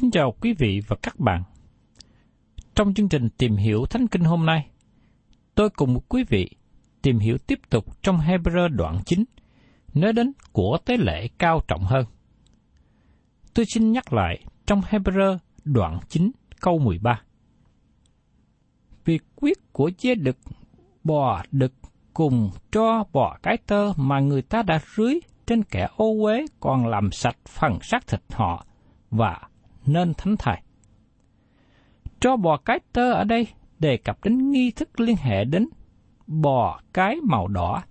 Kính chào quý vị và các bạn. Trong chương trình tìm hiểu Thánh Kinh hôm nay, tôi cùng quý vị tìm hiểu tiếp tục trong Hebrew đoạn 9, nói đến của tế lễ cao trọng hơn. Tôi xin nhắc lại trong Hebrew đoạn 9 câu 13. Việc quyết của dê đực, bò đực cùng cho bò cái tơ mà người ta đã rưới trên kẻ ô uế còn làm sạch phần xác thịt họ và nên thánh thải. Cho bò cái tơ ở đây đề cập đến nghi thức liên hệ đến bò cái màu đỏ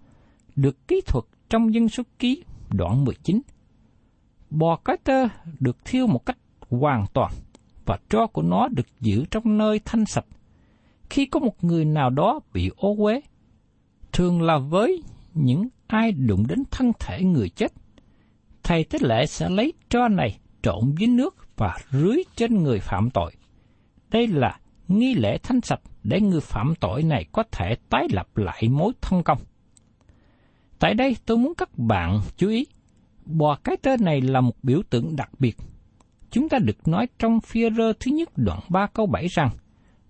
được kỹ thuật trong dân số ký đoạn 19. Bò cái tơ được thiêu một cách hoàn toàn và tro của nó được giữ trong nơi thanh sạch. Khi có một người nào đó bị ô uế, thường là với những ai đụng đến thân thể người chết, thầy tế lễ sẽ lấy tro này trộn với nước và rưới trên người phạm tội. Đây là nghi lễ thanh sạch để người phạm tội này có thể tái lập lại mối thân công. Tại đây tôi muốn các bạn chú ý, bò cái tên này là một biểu tượng đặc biệt. Chúng ta được nói trong phía rơ thứ nhất đoạn 3 câu 7 rằng,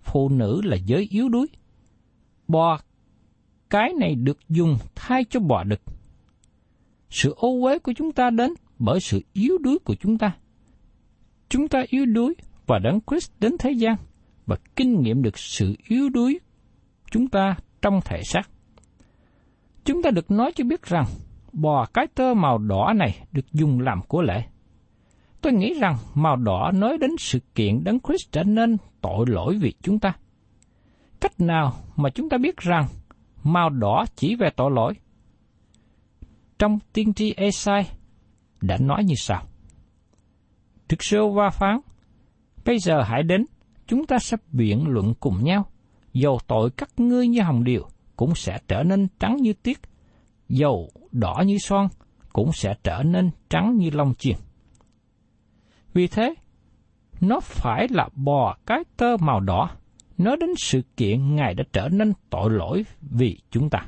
phụ nữ là giới yếu đuối. Bò cái này được dùng thay cho bò đực. Sự ô uế của chúng ta đến bởi sự yếu đuối của chúng ta. Chúng ta yếu đuối và đấng Christ đến thế gian và kinh nghiệm được sự yếu đuối chúng ta trong thể xác. Chúng ta được nói cho biết rằng bò cái tơ màu đỏ này được dùng làm của lễ. Tôi nghĩ rằng màu đỏ nói đến sự kiện đấng Christ trở nên tội lỗi vì chúng ta. Cách nào mà chúng ta biết rằng màu đỏ chỉ về tội lỗi? Trong tiên tri Esai đã nói như sau. Đức sơ va phán, bây giờ hãy đến, chúng ta sẽ biện luận cùng nhau, dầu tội các ngươi như hồng điều cũng sẽ trở nên trắng như tiết, dầu đỏ như son cũng sẽ trở nên trắng như lông chiên. Vì thế, nó phải là bò cái tơ màu đỏ, nói đến sự kiện Ngài đã trở nên tội lỗi vì chúng ta.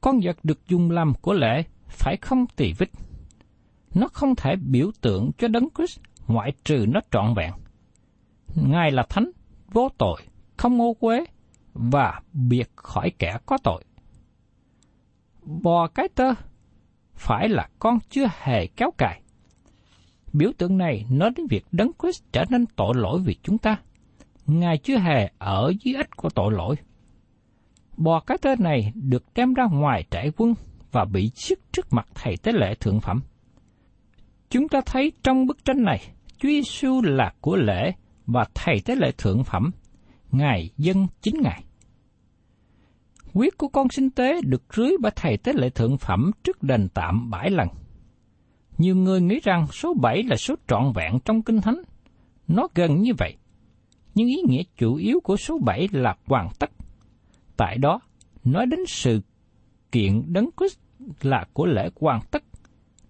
Con vật được dùng làm của lễ phải không tỳ vít nó không thể biểu tượng cho đấng Christ ngoại trừ nó trọn vẹn. Ngài là thánh, vô tội, không ô quế và biệt khỏi kẻ có tội. Bò cái tơ phải là con chưa hề kéo cài. Biểu tượng này nói đến việc Đấng Christ trở nên tội lỗi vì chúng ta. Ngài chưa hề ở dưới ích của tội lỗi. Bò cái tơ này được đem ra ngoài trại quân và bị giết trước mặt thầy tế lễ thượng phẩm. Chúng ta thấy trong bức tranh này, Chúa Giêsu là của lễ và thầy tế lễ thượng phẩm, Ngài dân chính Ngài. Huyết của con sinh tế được rưới bởi thầy tế lễ thượng phẩm trước đền tạm bảy lần. Nhiều người nghĩ rằng số bảy là số trọn vẹn trong Kinh Thánh. Nó gần như vậy. Nhưng ý nghĩa chủ yếu của số bảy là hoàn tất. Tại đó, nói đến sự kiện đấng Christ là của lễ hoàn tất.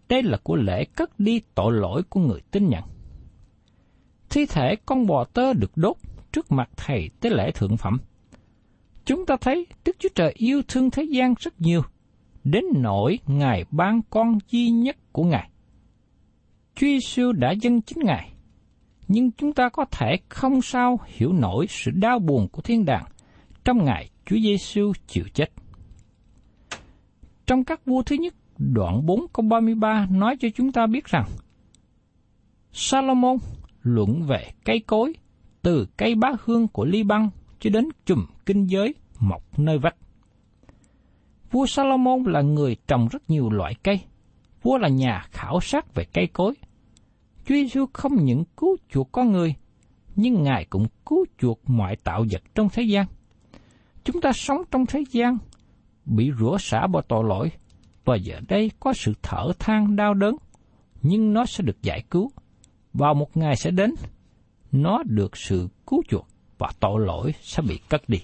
Đây là của lễ cất đi tội lỗi của người tin nhận. Thi thể con bò tơ được đốt trước mặt thầy tế lễ thượng phẩm. Chúng ta thấy Đức Chúa Trời yêu thương thế gian rất nhiều, đến nỗi Ngài ban con duy nhất của Ngài. Chúa Giêsu đã dân chính Ngài, nhưng chúng ta có thể không sao hiểu nổi sự đau buồn của thiên đàng trong ngày Chúa Giêsu chịu chết. Trong các vua thứ nhất, đoạn 4 câu 33 nói cho chúng ta biết rằng Salomon luận về cây cối từ cây bá hương của Liban cho đến chùm kinh giới mọc nơi vách. Vua Salomon là người trồng rất nhiều loại cây. Vua là nhà khảo sát về cây cối. Chúa Giêsu không những cứu chuộc con người, nhưng Ngài cũng cứu chuộc mọi tạo vật trong thế gian. Chúng ta sống trong thế gian, bị rửa xả bởi tội lỗi, và giờ đây có sự thở than đau đớn, nhưng nó sẽ được giải cứu. Vào một ngày sẽ đến, nó được sự cứu chuộc và tội lỗi sẽ bị cất đi.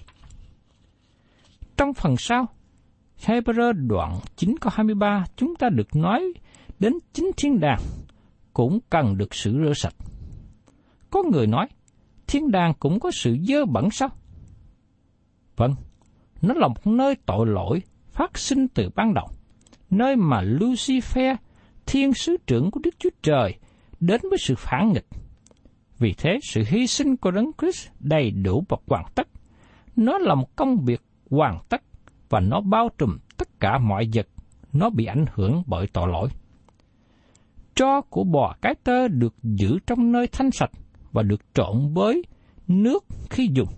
Trong phần sau, Hebrew đoạn 9 câu 23 chúng ta được nói đến chính thiên đàng cũng cần được sự rửa sạch. Có người nói, thiên đàng cũng có sự dơ bẩn sao? Vâng, nó là một nơi tội lỗi phát sinh từ ban đầu, nơi mà Lucifer, thiên sứ trưởng của Đức Chúa Trời, đến với sự phản nghịch. Vì thế, sự hy sinh của Đấng Christ đầy đủ và hoàn tất. Nó là một công việc hoàn tất và nó bao trùm tất cả mọi vật nó bị ảnh hưởng bởi tội lỗi. Cho của bò cái tơ được giữ trong nơi thanh sạch và được trộn với nước khi dùng.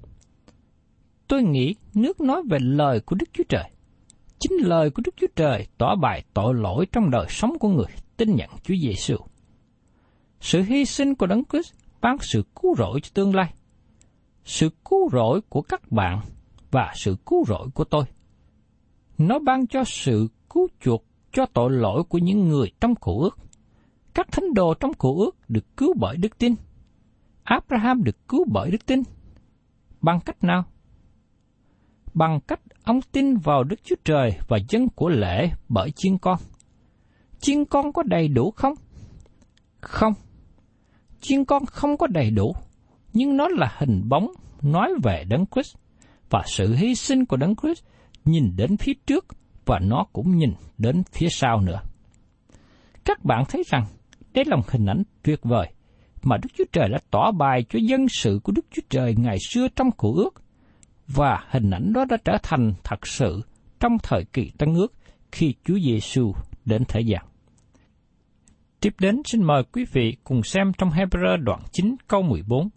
Tôi nghĩ nước nói về lời của Đức Chúa Trời. Chính lời của Đức Chúa Trời tỏ bài tội lỗi trong đời sống của người tin nhận Chúa Giêsu. Sự hy sinh của Đấng Christ ban sự cứu rỗi cho tương lai. Sự cứu rỗi của các bạn và sự cứu rỗi của tôi. Nó ban cho sự cứu chuộc cho tội lỗi của những người trong cụ ước. Các thánh đồ trong cụ ước được cứu bởi đức tin. Abraham được cứu bởi đức tin. Bằng cách nào? Bằng cách ông tin vào Đức Chúa Trời và dân của lễ bởi chiên con. Chiên con có đầy đủ không? Không. Chiên con không có đầy đủ, nhưng nó là hình bóng nói về Đấng Christ và sự hy sinh của Đấng Christ nhìn đến phía trước và nó cũng nhìn đến phía sau nữa. Các bạn thấy rằng đây là một hình ảnh tuyệt vời mà Đức Chúa Trời đã tỏ bài cho dân sự của Đức Chúa Trời ngày xưa trong cựu ước và hình ảnh đó đã trở thành thật sự trong thời kỳ Tân ước khi Chúa Giêsu đến thế gian. Tiếp đến xin mời quý vị cùng xem trong Hebrew đoạn 9 câu 14.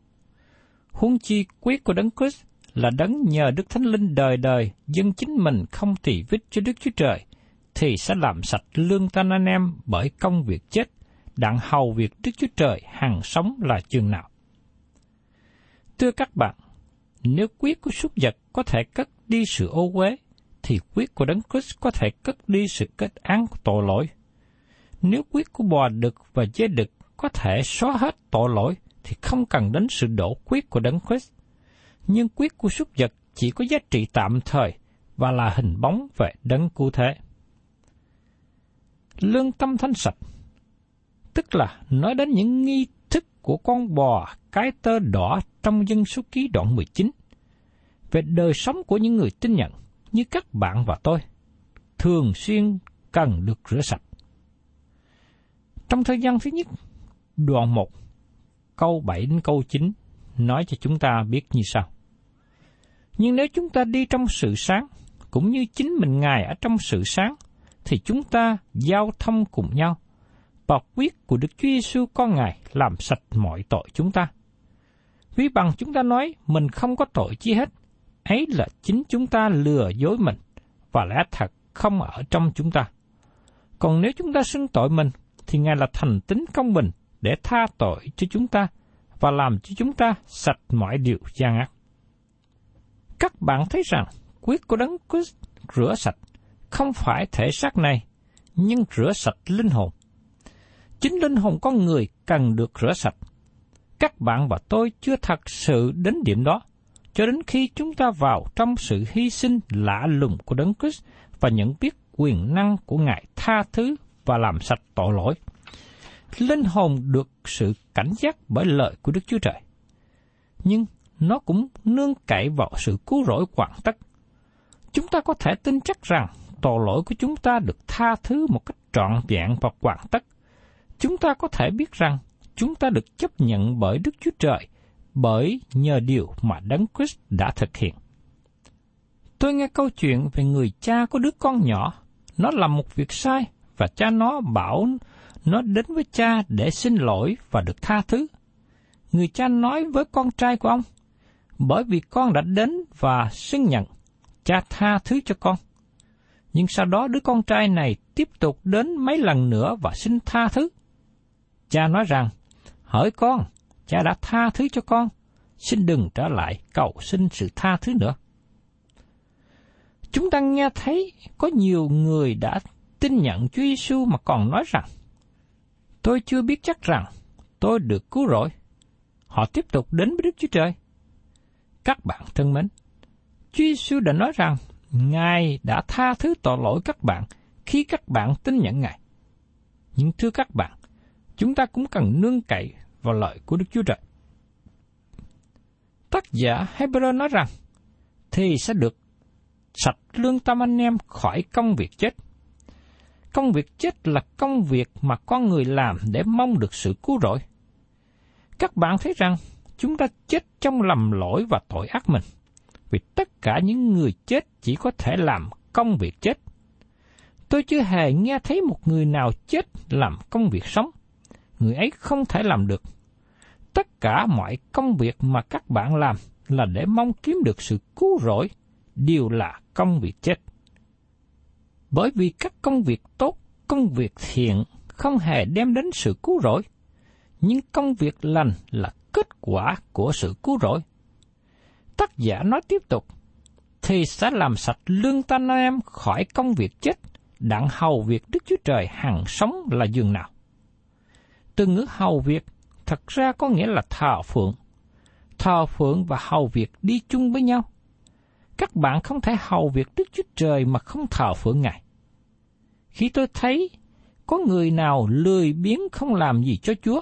Huống chi quyết của Đấng Christ là đấng nhờ Đức Thánh Linh đời đời dân chính mình không tỳ vít cho Đức Chúa Trời, thì sẽ làm sạch lương tâm anh em bởi công việc chết, đặng hầu việc Đức Chúa Trời hằng sống là chừng nào. Thưa các bạn, nếu quyết của súc vật có thể cất đi sự ô uế, thì quyết của Đấng Christ có thể cất đi sự kết án của tội lỗi. Nếu quyết của bò đực và dê đực có thể xóa hết tội lỗi, thì không cần đến sự đổ quyết của Đấng Christ nhưng quyết của súc vật chỉ có giá trị tạm thời và là hình bóng về đấng cụ thể Lương tâm thanh sạch, tức là nói đến những nghi thức của con bò cái tơ đỏ trong dân số ký đoạn 19, về đời sống của những người tin nhận như các bạn và tôi, thường xuyên cần được rửa sạch. Trong thời gian thứ nhất, đoạn 1, câu 7 đến câu 9 nói cho chúng ta biết như sau. Nhưng nếu chúng ta đi trong sự sáng, cũng như chính mình Ngài ở trong sự sáng, thì chúng ta giao thông cùng nhau và quyết của Đức Chúa Giêsu con Ngài làm sạch mọi tội chúng ta. Ví bằng chúng ta nói mình không có tội chi hết, ấy là chính chúng ta lừa dối mình và lẽ thật không ở trong chúng ta. Còn nếu chúng ta xưng tội mình, thì Ngài là thành tính công bình để tha tội cho chúng ta và làm cho chúng ta sạch mọi điều gian ác. Các bạn thấy rằng quyết của đấng Christ rửa sạch không phải thể xác này, nhưng rửa sạch linh hồn. Chính linh hồn con người cần được rửa sạch. Các bạn và tôi chưa thật sự đến điểm đó, cho đến khi chúng ta vào trong sự hy sinh lạ lùng của Đấng Christ và nhận biết quyền năng của Ngài tha thứ và làm sạch tội lỗi. Linh hồn được sự cảnh giác bởi lời của Đức Chúa Trời. Nhưng nó cũng nương cậy vào sự cứu rỗi hoàn tất. Chúng ta có thể tin chắc rằng tội lỗi của chúng ta được tha thứ một cách trọn vẹn và hoàn tất. Chúng ta có thể biết rằng chúng ta được chấp nhận bởi Đức Chúa Trời bởi nhờ điều mà Đấng Christ đã thực hiện. Tôi nghe câu chuyện về người cha có đứa con nhỏ, nó làm một việc sai và cha nó bảo nó đến với cha để xin lỗi và được tha thứ. Người cha nói với con trai của ông, bởi vì con đã đến và xưng nhận, cha tha thứ cho con. Nhưng sau đó đứa con trai này tiếp tục đến mấy lần nữa và xin tha thứ. Cha nói rằng, hỡi con, cha đã tha thứ cho con, xin đừng trở lại cầu xin sự tha thứ nữa. Chúng ta nghe thấy có nhiều người đã tin nhận Chúa Giêsu mà còn nói rằng, tôi chưa biết chắc rằng tôi được cứu rỗi. Họ tiếp tục đến với Đức Chúa Trời. Các bạn thân mến, Chúa Giêsu đã nói rằng Ngài đã tha thứ tội lỗi các bạn khi các bạn tin nhận Ngài. Nhưng thưa các bạn, chúng ta cũng cần nương cậy vào lợi của Đức Chúa Trời. Tác giả Hebrew nói rằng, thì sẽ được sạch lương tâm anh em khỏi công việc chết. Công việc chết là công việc mà con người làm để mong được sự cứu rỗi. Các bạn thấy rằng chúng ta chết trong lầm lỗi và tội ác mình, vì tất cả những người chết chỉ có thể làm công việc chết. Tôi chưa hề nghe thấy một người nào chết làm công việc sống. Người ấy không thể làm được. Tất cả mọi công việc mà các bạn làm là để mong kiếm được sự cứu rỗi, đều là công việc chết. Bởi vì các công việc tốt, công việc thiện không hề đem đến sự cứu rỗi, nhưng công việc lành là kết quả của sự cứu rỗi. Tác giả nói tiếp tục, thì sẽ làm sạch lương tâm em khỏi công việc chết, đặng hầu việc Đức Chúa Trời hằng sống là dường nào. Từ ngữ hầu việc thật ra có nghĩa là thờ phượng. Thờ phượng và hầu việc đi chung với nhau. Các bạn không thể hầu việc Đức Chúa Trời mà không thờ phượng Ngài. Khi tôi thấy có người nào lười biếng không làm gì cho Chúa,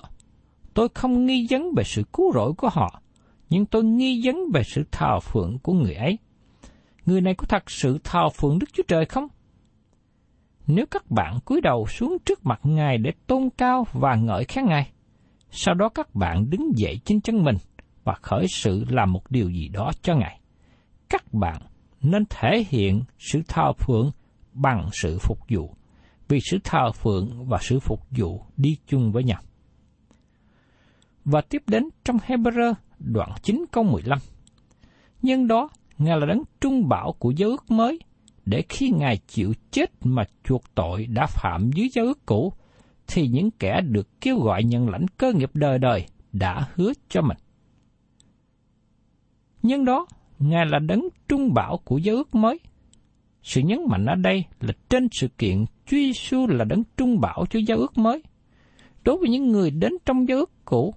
tôi không nghi vấn về sự cứu rỗi của họ, nhưng tôi nghi vấn về sự thờ phượng của người ấy. Người này có thật sự thờ phượng Đức Chúa Trời không? Nếu các bạn cúi đầu xuống trước mặt Ngài để tôn cao và ngợi khen Ngài, sau đó các bạn đứng dậy trên chân mình và khởi sự làm một điều gì đó cho Ngài. Các bạn nên thể hiện sự thờ phượng bằng sự phục vụ, vì sự thờ phượng và sự phục vụ đi chung với nhau. Và tiếp đến trong Hebrew đoạn 9 câu 15. Nhưng đó, Ngài là đấng trung bảo của giới ước mới, để khi Ngài chịu chết mà chuộc tội đã phạm dưới giao ước cũ, thì những kẻ được kêu gọi nhận lãnh cơ nghiệp đời đời đã hứa cho mình. Nhưng đó, Ngài là đấng trung bảo của giao ước mới. Sự nhấn mạnh ở đây là trên sự kiện Chúa Giêsu là đấng trung bảo cho giao ước mới. Đối với những người đến trong giao ước cũ,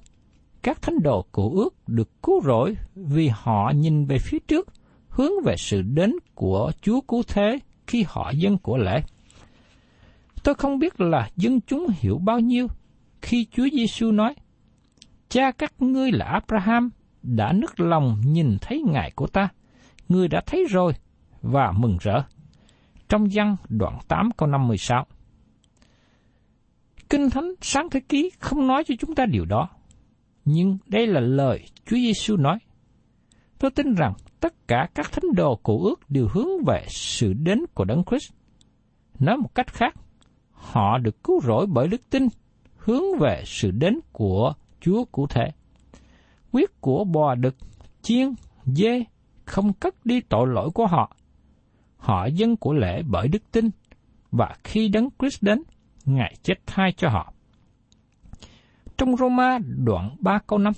các thánh đồ cũ ước được cứu rỗi vì họ nhìn về phía trước, hướng về sự đến của Chúa cứu thế khi họ dân của lễ. Tôi không biết là dân chúng hiểu bao nhiêu khi Chúa Giêsu nói: Cha các ngươi là Abraham đã nức lòng nhìn thấy ngài của ta, ngươi đã thấy rồi và mừng rỡ. Trong văn đoạn 8 câu 56 Kinh Thánh Sáng Thế Ký không nói cho chúng ta điều đó, nhưng đây là lời Chúa Giêsu nói. Tôi tin rằng tất cả các thánh đồ cổ ước đều hướng về sự đến của Đấng Christ. Nói một cách khác, họ được cứu rỗi bởi đức tin hướng về sự đến của Chúa cụ thể. Quyết của bò đực, chiên, dê không cất đi tội lỗi của họ. Họ dân của lễ bởi đức tin, và khi đấng Christ đến, Ngài chết thay cho họ. Trong Roma đoạn 3 câu 5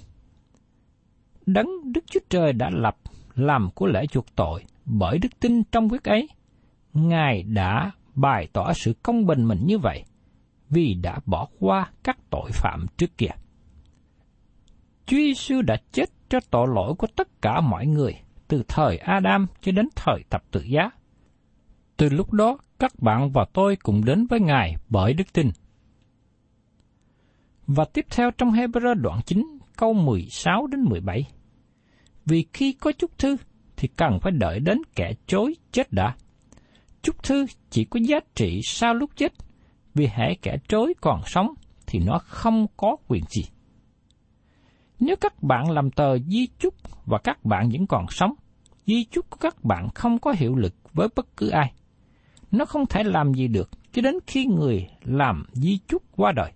Đấng Đức Chúa Trời đã lập làm của lễ chuộc tội bởi đức tin trong huyết ấy. Ngài đã bày tỏ sự công bình mình như vậy vì đã bỏ qua các tội phạm trước kia. Chúa Giêsu đã chết cho tội lỗi của tất cả mọi người từ thời Adam cho đến thời tập tự giá. Từ lúc đó, các bạn và tôi cùng đến với Ngài bởi đức tin. Và tiếp theo trong Hebrew đoạn 9 câu 16 đến 17. Vì khi có chúc thư thì cần phải đợi đến kẻ chối chết đã. Chúc thư chỉ có giá trị sau lúc chết, vì hệ kẻ chối còn sống thì nó không có quyền gì. Nếu các bạn làm tờ di chúc và các bạn vẫn còn sống, di chúc của các bạn không có hiệu lực với bất cứ ai. Nó không thể làm gì được cho đến khi người làm di chúc qua đời.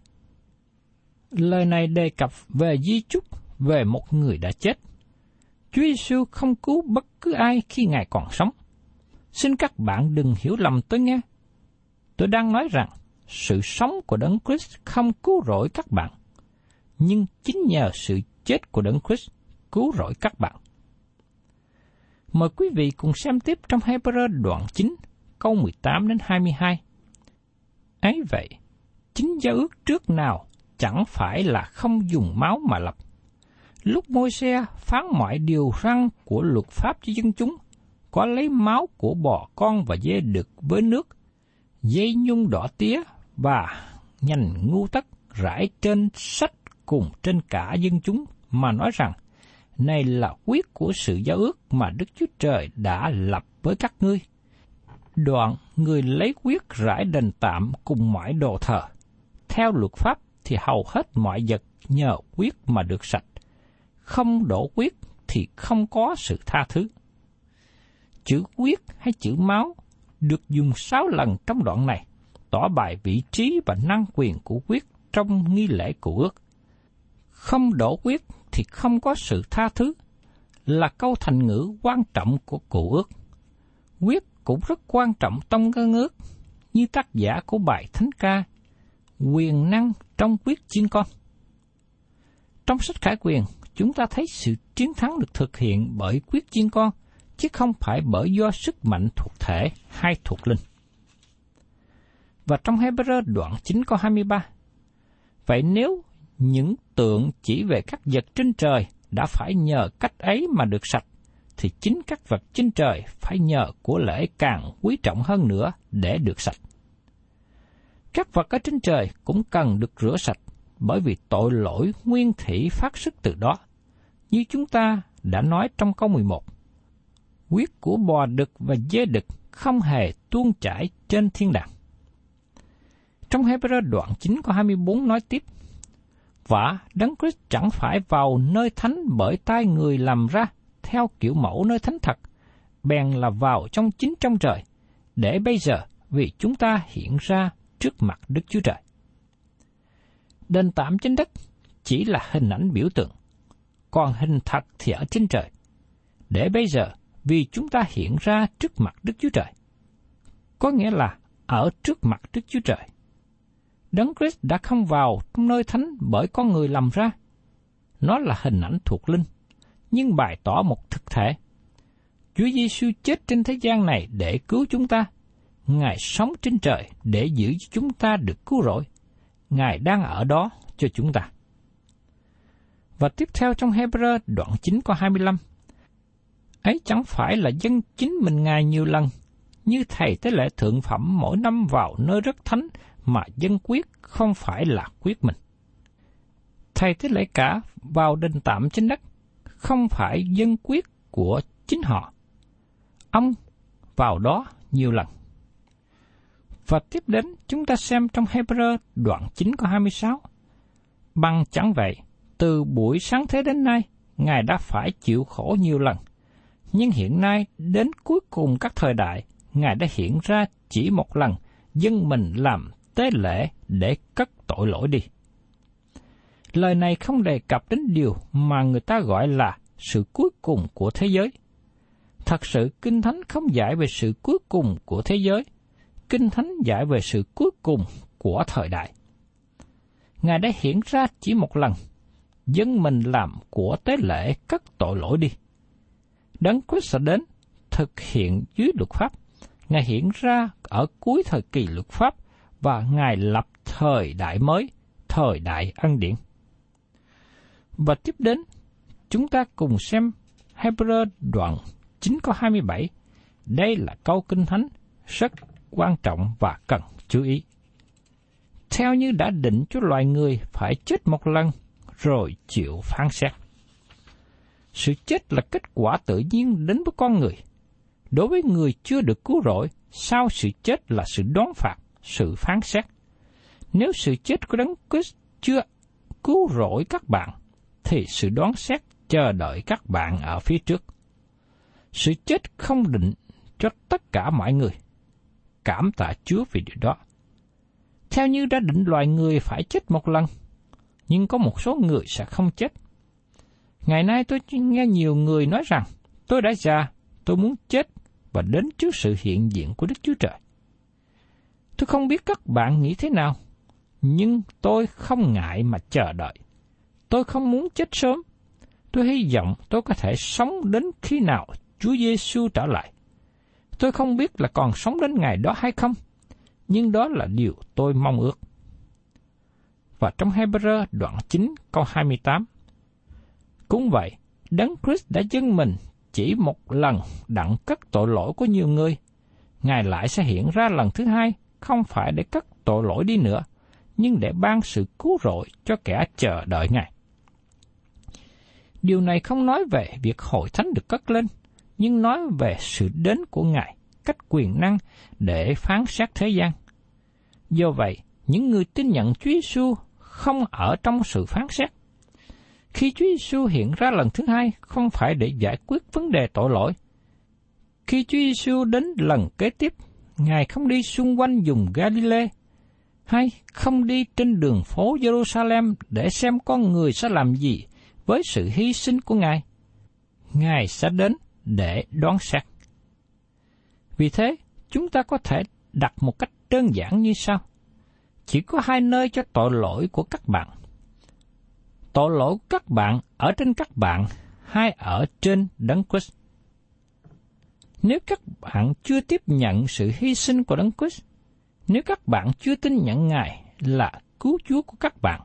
Lời này đề cập về di chúc về một người đã chết. Chúa Giêsu không cứu bất cứ ai khi Ngài còn sống. Xin các bạn đừng hiểu lầm tôi nghe. Tôi đang nói rằng sự sống của Đấng Christ không cứu rỗi các bạn, nhưng chính nhờ sự chết của Đấng Christ cứu rỗi các bạn. Mời quý vị cùng xem tiếp trong Hebrew đoạn 9, câu 18 đến 22. Ấy vậy, chính giao ước trước nào chẳng phải là không dùng máu mà lập. Lúc môi xe phán mọi điều răn của luật pháp cho dân chúng, có lấy máu của bò con và dê đực với nước, dây nhung đỏ tía và nhành ngu tất rải trên sách cùng trên cả dân chúng mà nói rằng, này là quyết của sự giao ước mà Đức Chúa Trời đã lập với các ngươi. Đoạn người lấy quyết rải đền tạm cùng mọi đồ thờ. Theo luật pháp thì hầu hết mọi vật nhờ quyết mà được sạch. Không đổ quyết thì không có sự tha thứ. Chữ quyết hay chữ máu được dùng sáu lần trong đoạn này, tỏ bài vị trí và năng quyền của quyết trong nghi lễ của ước. Không đổ quyết thì không có sự tha thứ, là câu thành ngữ quan trọng của cụ ước. Quyết cũng rất quan trọng trong ngân ước, như tác giả của bài Thánh ca, quyền năng trong quyết chiên con. Trong sách khải quyền, chúng ta thấy sự chiến thắng được thực hiện bởi quyết chiến con, chứ không phải bởi do sức mạnh thuộc thể hay thuộc linh. Và trong Hebrew đoạn 9 câu 23, Vậy nếu những tượng chỉ về các vật trên trời đã phải nhờ cách ấy mà được sạch, thì chính các vật trên trời phải nhờ của lễ càng quý trọng hơn nữa để được sạch. Các vật ở trên trời cũng cần được rửa sạch, bởi vì tội lỗi nguyên thủy phát xuất từ đó. Như chúng ta đã nói trong câu 11. Huyết của bò đực và dê đực không hề tuôn chảy trên thiên đàng. Trong Hebrew đoạn 9 câu 24 nói tiếp, Và Đấng Christ chẳng phải vào nơi thánh bởi tay người làm ra, theo kiểu mẫu nơi thánh thật, bèn là vào trong chính trong trời, để bây giờ vì chúng ta hiện ra trước mặt Đức Chúa Trời. Đền tạm trên đất chỉ là hình ảnh biểu tượng, còn hình thật thì ở trên trời. Để bây giờ, vì chúng ta hiện ra trước mặt Đức Chúa Trời. Có nghĩa là ở trước mặt Đức Chúa Trời. Đấng Christ đã không vào trong nơi thánh bởi con người làm ra. Nó là hình ảnh thuộc linh, nhưng bày tỏ một thực thể. Chúa Giêsu chết trên thế gian này để cứu chúng ta. Ngài sống trên trời để giữ chúng ta được cứu rỗi. Ngài đang ở đó cho chúng ta. Và tiếp theo trong Hebrew đoạn 9 có 25. Ấy chẳng phải là dân chính mình Ngài nhiều lần, như Thầy Tế lễ Thượng Phẩm mỗi năm vào nơi rất thánh mà dân quyết không phải là quyết mình. Thầy Tế lễ cả vào đền tạm trên đất, không phải dân quyết của chính họ. Ông vào đó nhiều lần. Và tiếp đến chúng ta xem trong Hebrew đoạn 9 có 26. Bằng chẳng vậy, từ buổi sáng thế đến nay, Ngài đã phải chịu khổ nhiều lần. Nhưng hiện nay, đến cuối cùng các thời đại, Ngài đã hiện ra chỉ một lần, dân mình làm tế lễ để cất tội lỗi đi. Lời này không đề cập đến điều mà người ta gọi là sự cuối cùng của thế giới. Thật sự Kinh Thánh không dạy về sự cuối cùng của thế giới. Kinh Thánh dạy về sự cuối cùng của thời đại. Ngài đã hiện ra chỉ một lần, dân mình làm của tế lễ cất tội lỗi đi. Đấng Christ sẽ đến, thực hiện dưới luật pháp. Ngài hiện ra ở cuối thời kỳ luật pháp và Ngài lập thời đại mới, thời đại ân điển. Và tiếp đến, chúng ta cùng xem Hebrew đoạn 9 câu 27. Đây là câu kinh thánh rất quan trọng và cần chú ý. Theo như đã định cho loài người phải chết một lần rồi chịu phán xét. Sự chết là kết quả tự nhiên đến với con người. Đối với người chưa được cứu rỗi, sau sự chết là sự đón phạt, sự phán xét. Nếu sự chết của Đấng Christ chưa cứu rỗi các bạn, thì sự đoán xét chờ đợi các bạn ở phía trước. Sự chết không định cho tất cả mọi người. Cảm tạ Chúa vì điều đó. Theo như đã định loài người phải chết một lần, nhưng có một số người sẽ không chết. Ngày nay tôi nghe nhiều người nói rằng, tôi đã già, tôi muốn chết và đến trước sự hiện diện của Đức Chúa Trời. Tôi không biết các bạn nghĩ thế nào, nhưng tôi không ngại mà chờ đợi. Tôi không muốn chết sớm. Tôi hy vọng tôi có thể sống đến khi nào Chúa Giêsu trở lại. Tôi không biết là còn sống đến ngày đó hay không, nhưng đó là điều tôi mong ước. Và trong Hebrew đoạn 9 câu 28, Cũng vậy, Đấng Christ đã dâng mình chỉ một lần đặng cất tội lỗi của nhiều người. Ngài lại sẽ hiện ra lần thứ hai, không phải để cất tội lỗi đi nữa, nhưng để ban sự cứu rỗi cho kẻ chờ đợi Ngài. Điều này không nói về việc hội thánh được cất lên, nhưng nói về sự đến của Ngài, cách quyền năng để phán xét thế gian. Do vậy, những người tin nhận Chúa Giêsu không ở trong sự phán xét. Khi Chúa Giêsu hiện ra lần thứ hai, không phải để giải quyết vấn đề tội lỗi. Khi Chúa Giêsu đến lần kế tiếp, Ngài không đi xung quanh vùng Galilee, hay không đi trên đường phố Jerusalem để xem con người sẽ làm gì với sự hy sinh của Ngài. Ngài sẽ đến để đoán xét. Vì thế, chúng ta có thể đặt một cách đơn giản như sau. Chỉ có hai nơi cho tội lỗi của các bạn. Tội lỗi của các bạn ở trên các bạn hay ở trên Đấng Christ. Nếu các bạn chưa tiếp nhận sự hy sinh của Đấng Christ, nếu các bạn chưa tin nhận Ngài là cứu Chúa của các bạn,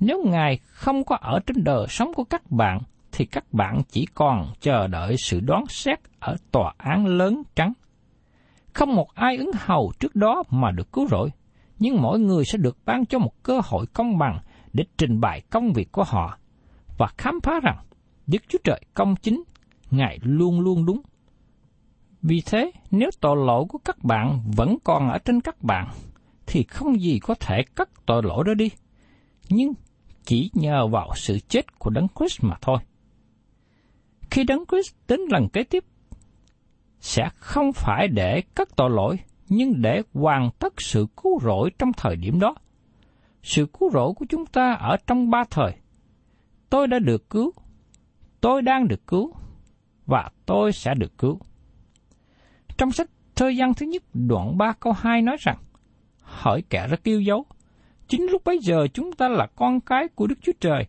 nếu Ngài không có ở trên đời sống của các bạn, thì các bạn chỉ còn chờ đợi sự đoán xét ở tòa án lớn trắng. Không một ai ứng hầu trước đó mà được cứu rỗi, nhưng mỗi người sẽ được ban cho một cơ hội công bằng để trình bày công việc của họ và khám phá rằng Đức Chúa Trời công chính, Ngài luôn luôn đúng. Vì thế, nếu tội lỗi của các bạn vẫn còn ở trên các bạn, thì không gì có thể cất tội lỗi đó đi. Nhưng chỉ nhờ vào sự chết của Đấng Christ mà thôi. Khi Đấng Christ đến lần kế tiếp, sẽ không phải để cất tội lỗi, nhưng để hoàn tất sự cứu rỗi trong thời điểm đó. Sự cứu rỗi của chúng ta ở trong ba thời. Tôi đã được cứu, tôi đang được cứu, và tôi sẽ được cứu. Trong sách Thơ gian thứ nhất đoạn 3 câu 2 nói rằng, Hỏi kẻ rất yêu dấu, chính lúc bấy giờ chúng ta là con cái của Đức Chúa Trời,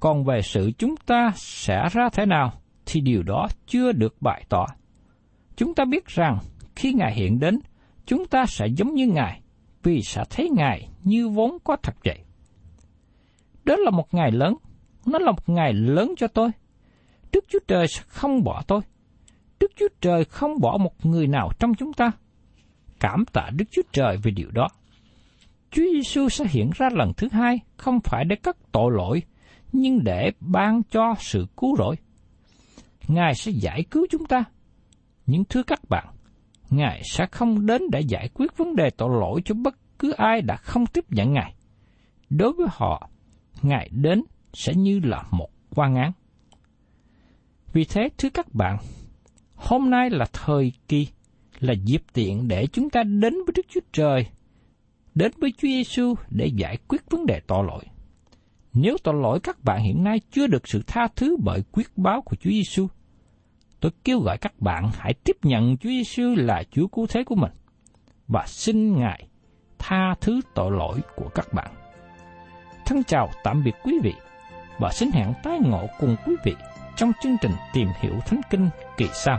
còn về sự chúng ta sẽ ra thế nào thì điều đó chưa được bại tỏ. Chúng ta biết rằng khi Ngài hiện đến, chúng ta sẽ giống như Ngài, vì sẽ thấy Ngài như vốn có thật vậy. Đó là một ngày lớn, nó là một ngày lớn cho tôi. Đức Chúa Trời sẽ không bỏ tôi. Đức Chúa Trời không bỏ một người nào trong chúng ta. Cảm tạ Đức Chúa Trời về điều đó. Chúa Giêsu sẽ hiện ra lần thứ hai không phải để cất tội lỗi, nhưng để ban cho sự cứu rỗi. Ngài sẽ giải cứu chúng ta. Nhưng thưa các bạn, Ngài sẽ không đến để giải quyết vấn đề tội lỗi cho bất cứ ai đã không tiếp nhận Ngài. Đối với họ, Ngài đến sẽ như là một quan án. Vì thế, thưa các bạn, hôm nay là thời kỳ, là dịp tiện để chúng ta đến với Đức Chúa Trời, đến với Chúa Giêsu để giải quyết vấn đề tội lỗi. Nếu tội lỗi các bạn hiện nay chưa được sự tha thứ bởi quyết báo của Chúa Giêsu, tôi kêu gọi các bạn hãy tiếp nhận Chúa Giêsu là Chúa cứu thế của mình và xin Ngài tha thứ tội lỗi của các bạn. Thân chào tạm biệt quý vị và xin hẹn tái ngộ cùng quý vị trong chương trình tìm hiểu Thánh Kinh kỳ sau.